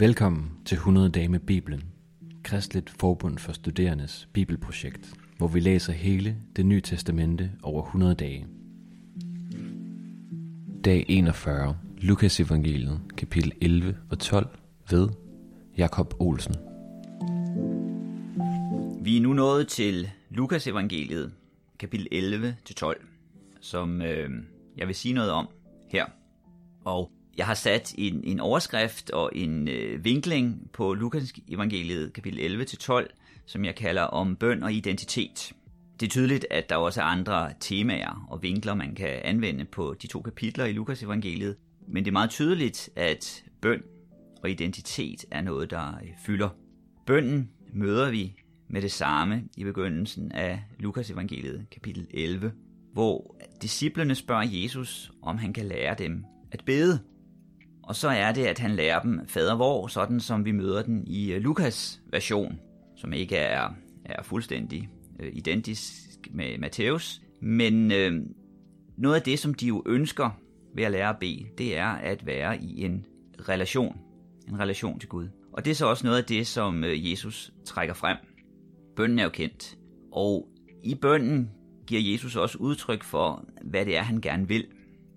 Velkommen til 100 dage med Bibelen, Kristligt Forbund for Studerendes Bibelprojekt, hvor vi læser hele det nye testamente over 100 dage. Dag 41, Lukas evangeliet, kapitel 11 og 12 ved Jakob Olsen. Vi er nu nået til Lukas evangeliet, kapitel 11 til 12, som øh, jeg vil sige noget om her. Og jeg har sat en, en overskrift og en øh, vinkling på Lukas evangeliet kapitel 11 til 12, som jeg kalder om bøn og identitet. Det er tydeligt, at der også er andre temaer og vinkler, man kan anvende på de to kapitler i Lukas evangeliet, men det er meget tydeligt, at bøn og identitet er noget, der øh, fylder. Bønnen møder vi med det samme i begyndelsen af Lukas evangeliet kapitel 11, hvor disciplene spørger Jesus, om han kan lære dem at bede. Og så er det, at han lærer dem fader hvor, sådan som vi møder den i øh, Lukas version, som ikke er, er fuldstændig øh, identisk med Matthæus. Men øh, noget af det, som de jo ønsker ved at lære at bede, det er at være i en relation. En relation til Gud. Og det er så også noget af det, som øh, Jesus trækker frem. Bønnen er jo kendt. Og i bønnen giver Jesus også udtryk for, hvad det er, han gerne vil.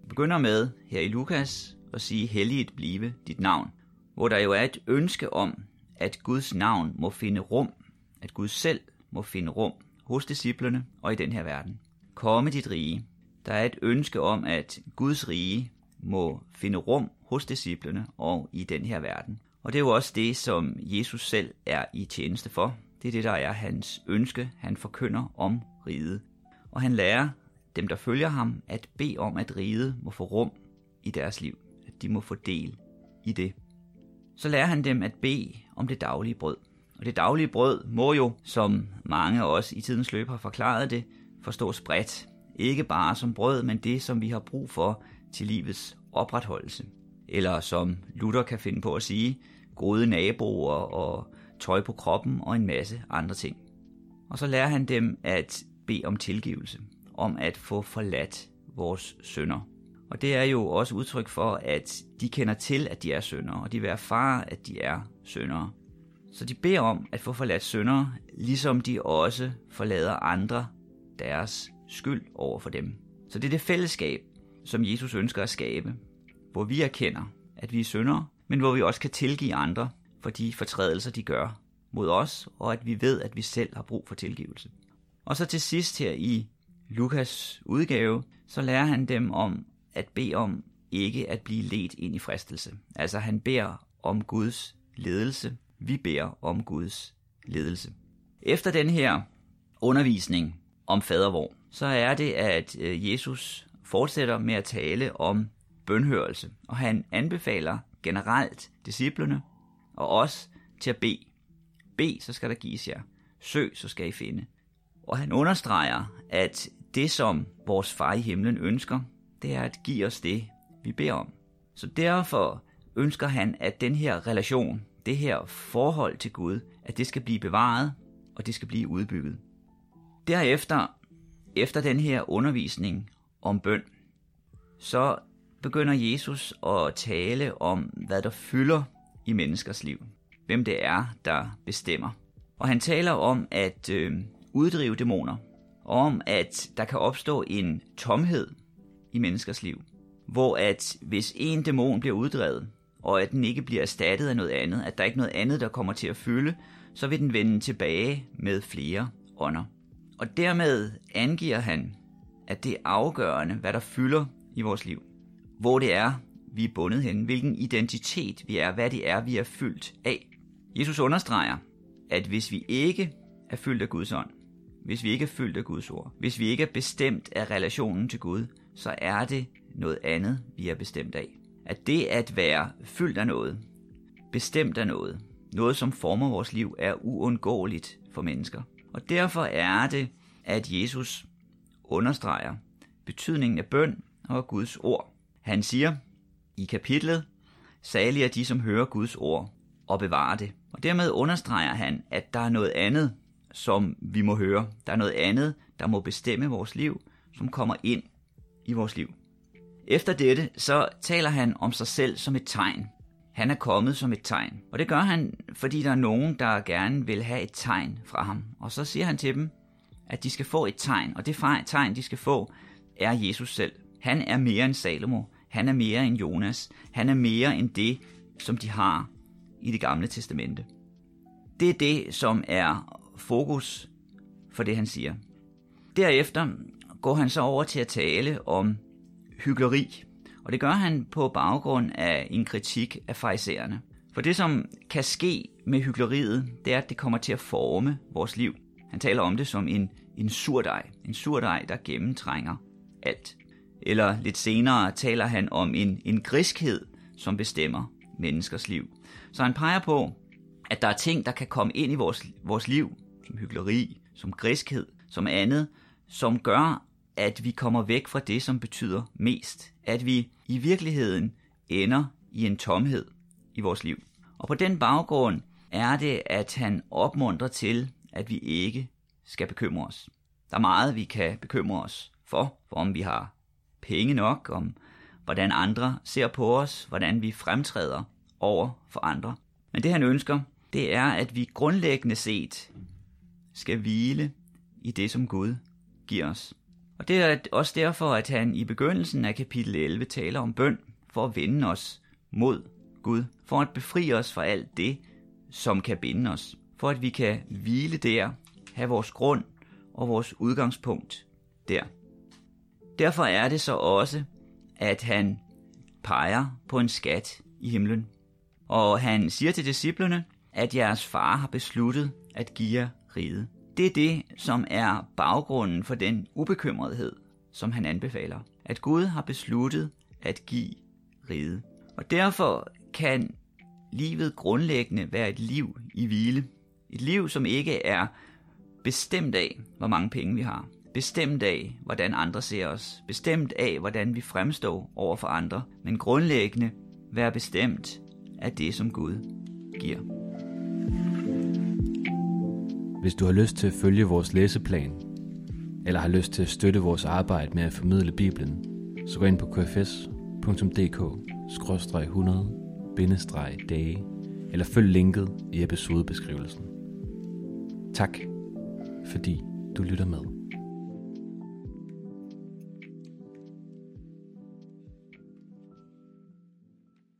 Vi begynder med her i Lukas at sige, helliget blive dit navn, hvor der jo er et ønske om, at Guds navn må finde rum, at Gud selv må finde rum hos disciplerne og i den her verden. Komme dit rige. Der er et ønske om, at Guds rige må finde rum hos disciplerne og i den her verden. Og det er jo også det, som Jesus selv er i tjeneste for. Det er det, der er hans ønske. Han forkynder om riget. Og han lærer dem, der følger ham, at bede om, at riget må få rum i deres liv. De må få del i det. Så lærer han dem at bede om det daglige brød. Og det daglige brød må jo, som mange af os i tidens løb har forklaret det, forstås bredt. Ikke bare som brød, men det, som vi har brug for til livets opretholdelse. Eller som Luther kan finde på at sige, gode naboer og tøj på kroppen og en masse andre ting. Og så lærer han dem at bede om tilgivelse, om at få forladt vores sønder. Og det er jo også udtryk for, at de kender til, at de er syndere, og de vil erfare, at de er søndere. Så de beder om at få forladt syndere, ligesom de også forlader andre deres skyld over for dem. Så det er det fællesskab, som Jesus ønsker at skabe, hvor vi erkender, at vi er syndere, men hvor vi også kan tilgive andre for de fortrædelser, de gør mod os, og at vi ved, at vi selv har brug for tilgivelse. Og så til sidst her i Lukas udgave, så lærer han dem om at bede om ikke at blive ledt ind i fristelse. Altså han beder om Guds ledelse. Vi beder om Guds ledelse. Efter den her undervisning om fadervor, så er det, at øh, Jesus fortsætter med at tale om bønhørelse, og han anbefaler generelt disciplene og os til at bede. Bed, så skal der gives jer. Søg, så skal I finde. Og han understreger, at det, som vores far i himlen ønsker, det er at give os det, vi beder om. Så derfor ønsker han, at den her relation, det her forhold til Gud, at det skal blive bevaret, og det skal blive udbygget. Derefter, efter den her undervisning om bøn, så begynder Jesus at tale om, hvad der fylder i menneskers liv. Hvem det er, der bestemmer. Og han taler om at øh, uddrive dæmoner. Og om at der kan opstå en tomhed i menneskers liv. Hvor at hvis en dæmon bliver uddrevet, og at den ikke bliver erstattet af noget andet, at der ikke er noget andet, der kommer til at fylde, så vil den vende tilbage med flere ånder. Og dermed angiver han, at det er afgørende, hvad der fylder i vores liv. Hvor det er, vi er bundet hen, hvilken identitet vi er, hvad det er, vi er fyldt af. Jesus understreger, at hvis vi ikke er fyldt af Guds ånd, hvis vi ikke er fyldt af Guds ord, hvis vi ikke er bestemt af relationen til Gud, så er det noget andet, vi er bestemt af. At det at være fyldt af noget, bestemt af noget, noget som former vores liv, er uundgåeligt for mennesker. Og derfor er det, at Jesus understreger betydningen af bøn og Guds ord. Han siger i kapitlet, salige er de, som hører Guds ord og bevarer det. Og dermed understreger han, at der er noget andet, som vi må høre. Der er noget andet, der må bestemme vores liv, som kommer ind i vores liv. Efter dette, så taler han om sig selv som et tegn. han er kommet som et tegn. Og det gør han, fordi der er nogen, der gerne vil have et tegn fra ham. Og så siger han til dem, at de skal få et tegn, og det tegn, de skal få, er Jesus selv. Han er mere end Salomo. Han er mere end Jonas. Han er mere end det, som de har i det gamle testamente. Det er det, som er fokus for det, han siger. Derefter går han så over til at tale om hyggeleri, og det gør han på baggrund af en kritik af farisæerne. For det, som kan ske med hyggeleriet, det er, at det kommer til at forme vores liv. Han taler om det som en, en surdej. En surdej, der gennemtrænger alt. Eller lidt senere taler han om en, en griskhed, som bestemmer menneskers liv. Så han peger på, at der er ting, der kan komme ind i vores, vores liv, som hyggeleri, som griskhed, som andet, som gør, at vi kommer væk fra det, som betyder mest. At vi i virkeligheden ender i en tomhed i vores liv. Og på den baggrund er det, at han opmuntrer til, at vi ikke skal bekymre os. Der er meget, vi kan bekymre os for, for om vi har penge nok, om hvordan andre ser på os, hvordan vi fremtræder over for andre. Men det han ønsker, det er, at vi grundlæggende set skal hvile i det, som Gud giver os. Og det er også derfor, at han i begyndelsen af kapitel 11 taler om bøn for at vende os mod Gud, for at befri os fra alt det, som kan binde os, for at vi kan hvile der, have vores grund og vores udgangspunkt der. Derfor er det så også, at han peger på en skat i himlen. Og han siger til disciplene, at jeres far har besluttet at give jer riget. Det er det, som er baggrunden for den ubekymrethed, som han anbefaler. At Gud har besluttet at give ride. Og derfor kan livet grundlæggende være et liv i hvile. Et liv, som ikke er bestemt af, hvor mange penge vi har. Bestemt af, hvordan andre ser os. Bestemt af, hvordan vi fremstår over for andre. Men grundlæggende være bestemt af det, som Gud giver. Hvis du har lyst til at følge vores læseplan, eller har lyst til at støtte vores arbejde med at formidle Bibelen, så gå ind på kfs.dk-100-dage, eller følg linket i episodebeskrivelsen. Tak, fordi du lytter med.